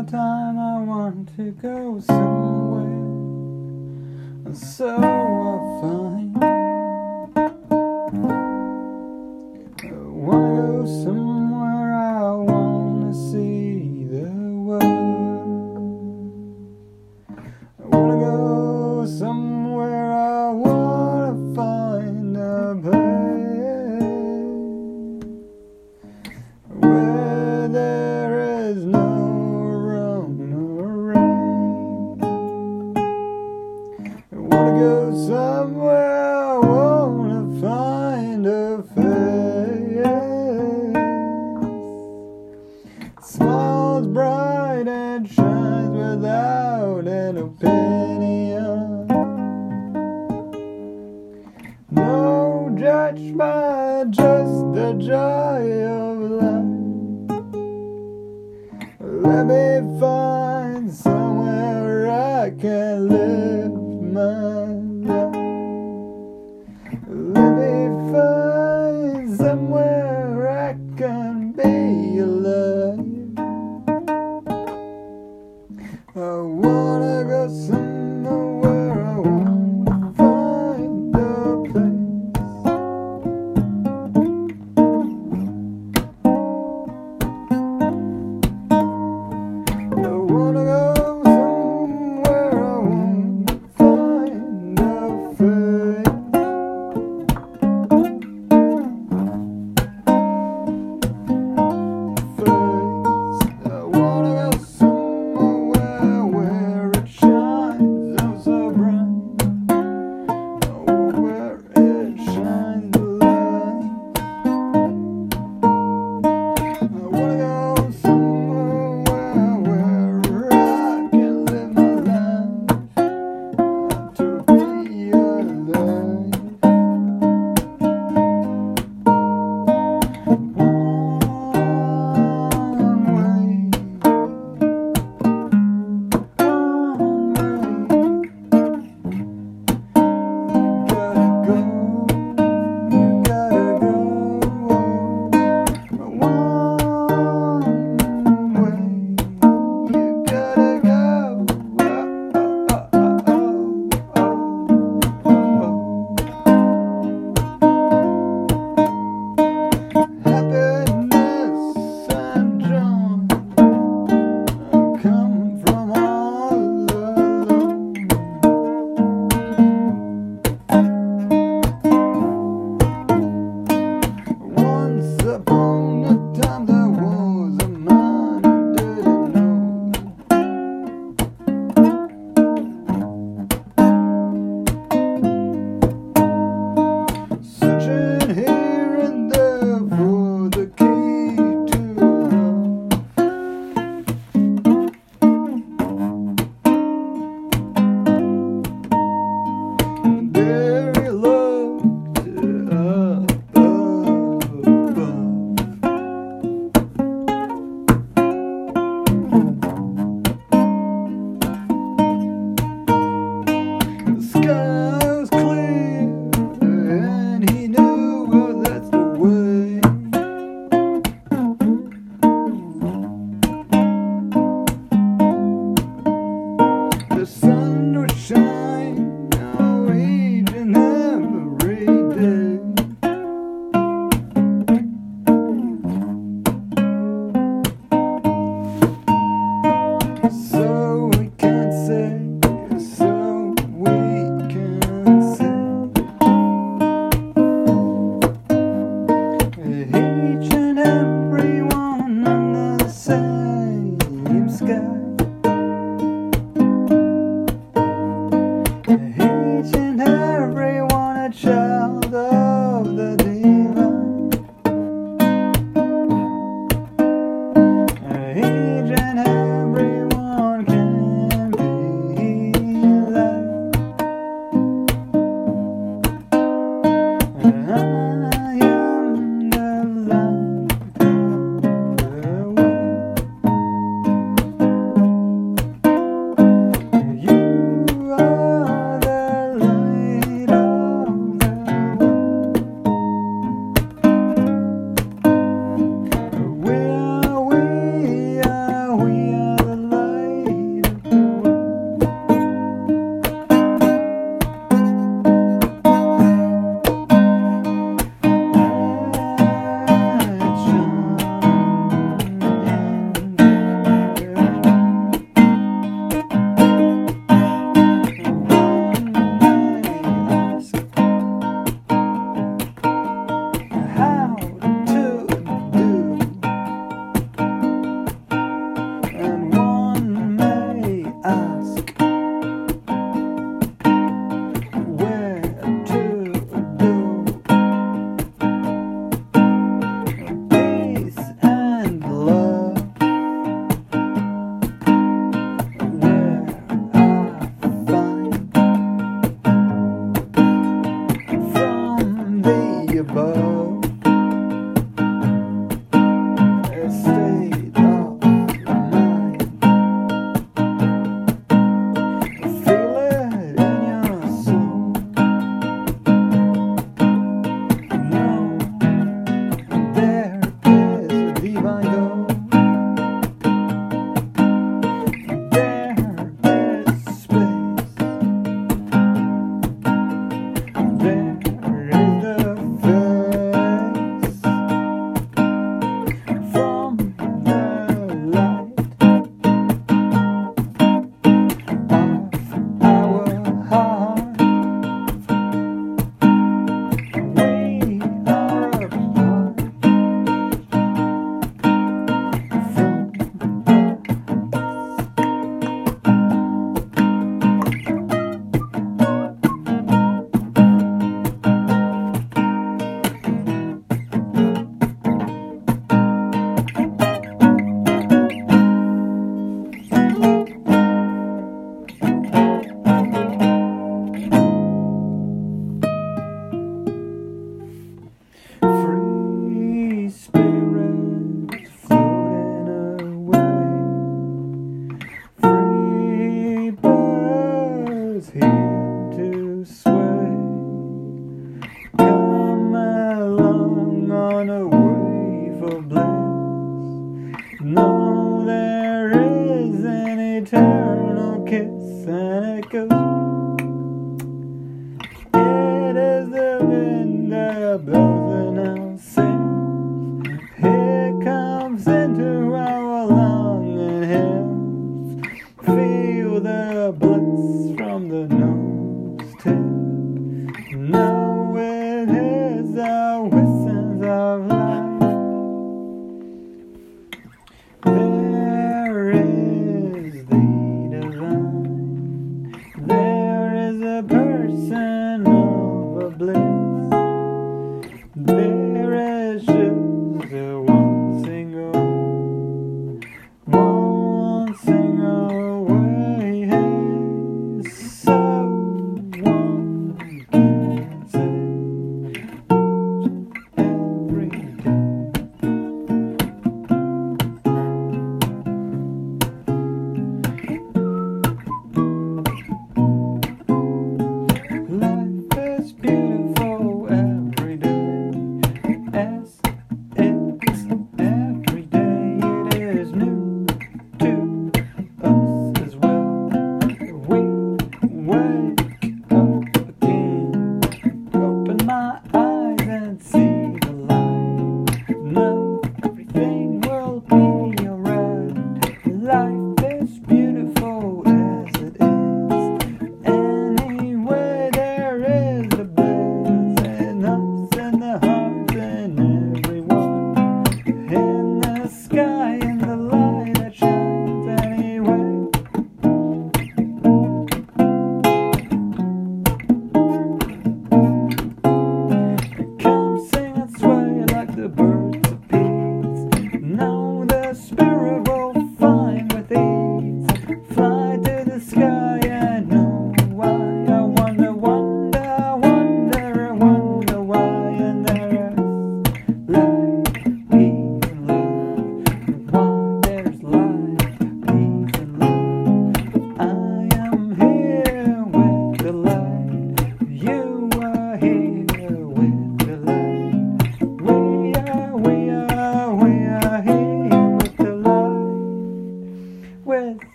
summertime, I want to go somewhere. And so I find. it shines without an opinion. No judgment, just the joy of life. Let me find. goodbye. Here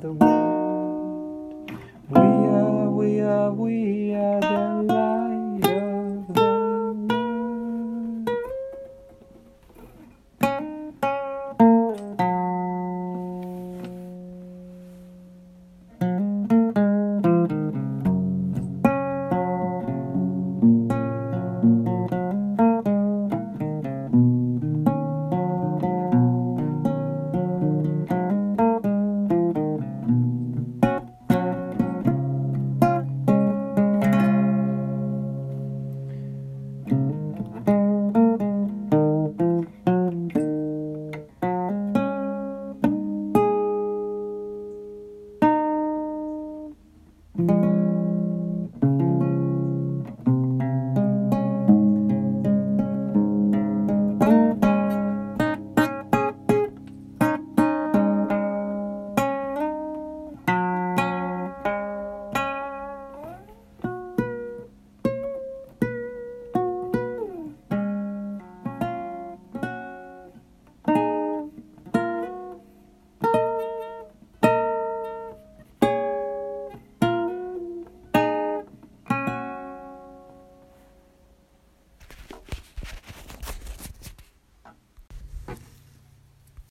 the world. We are, we are, we